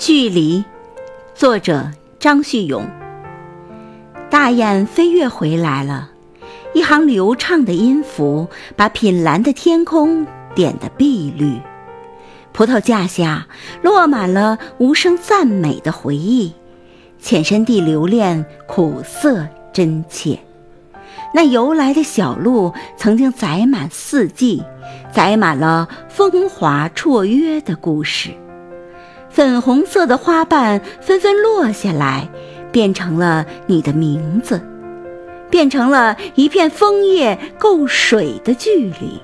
距离，作者张旭勇。大雁飞跃回来了，一行流畅的音符把品蓝的天空点得碧绿。葡萄架下落满了无声赞美的回忆，浅深地留恋，苦涩真切。那游来的小路，曾经载满四季，载满了风华绰约的故事。粉红色的花瓣纷纷落下来，变成了你的名字，变成了一片枫叶够水的距离。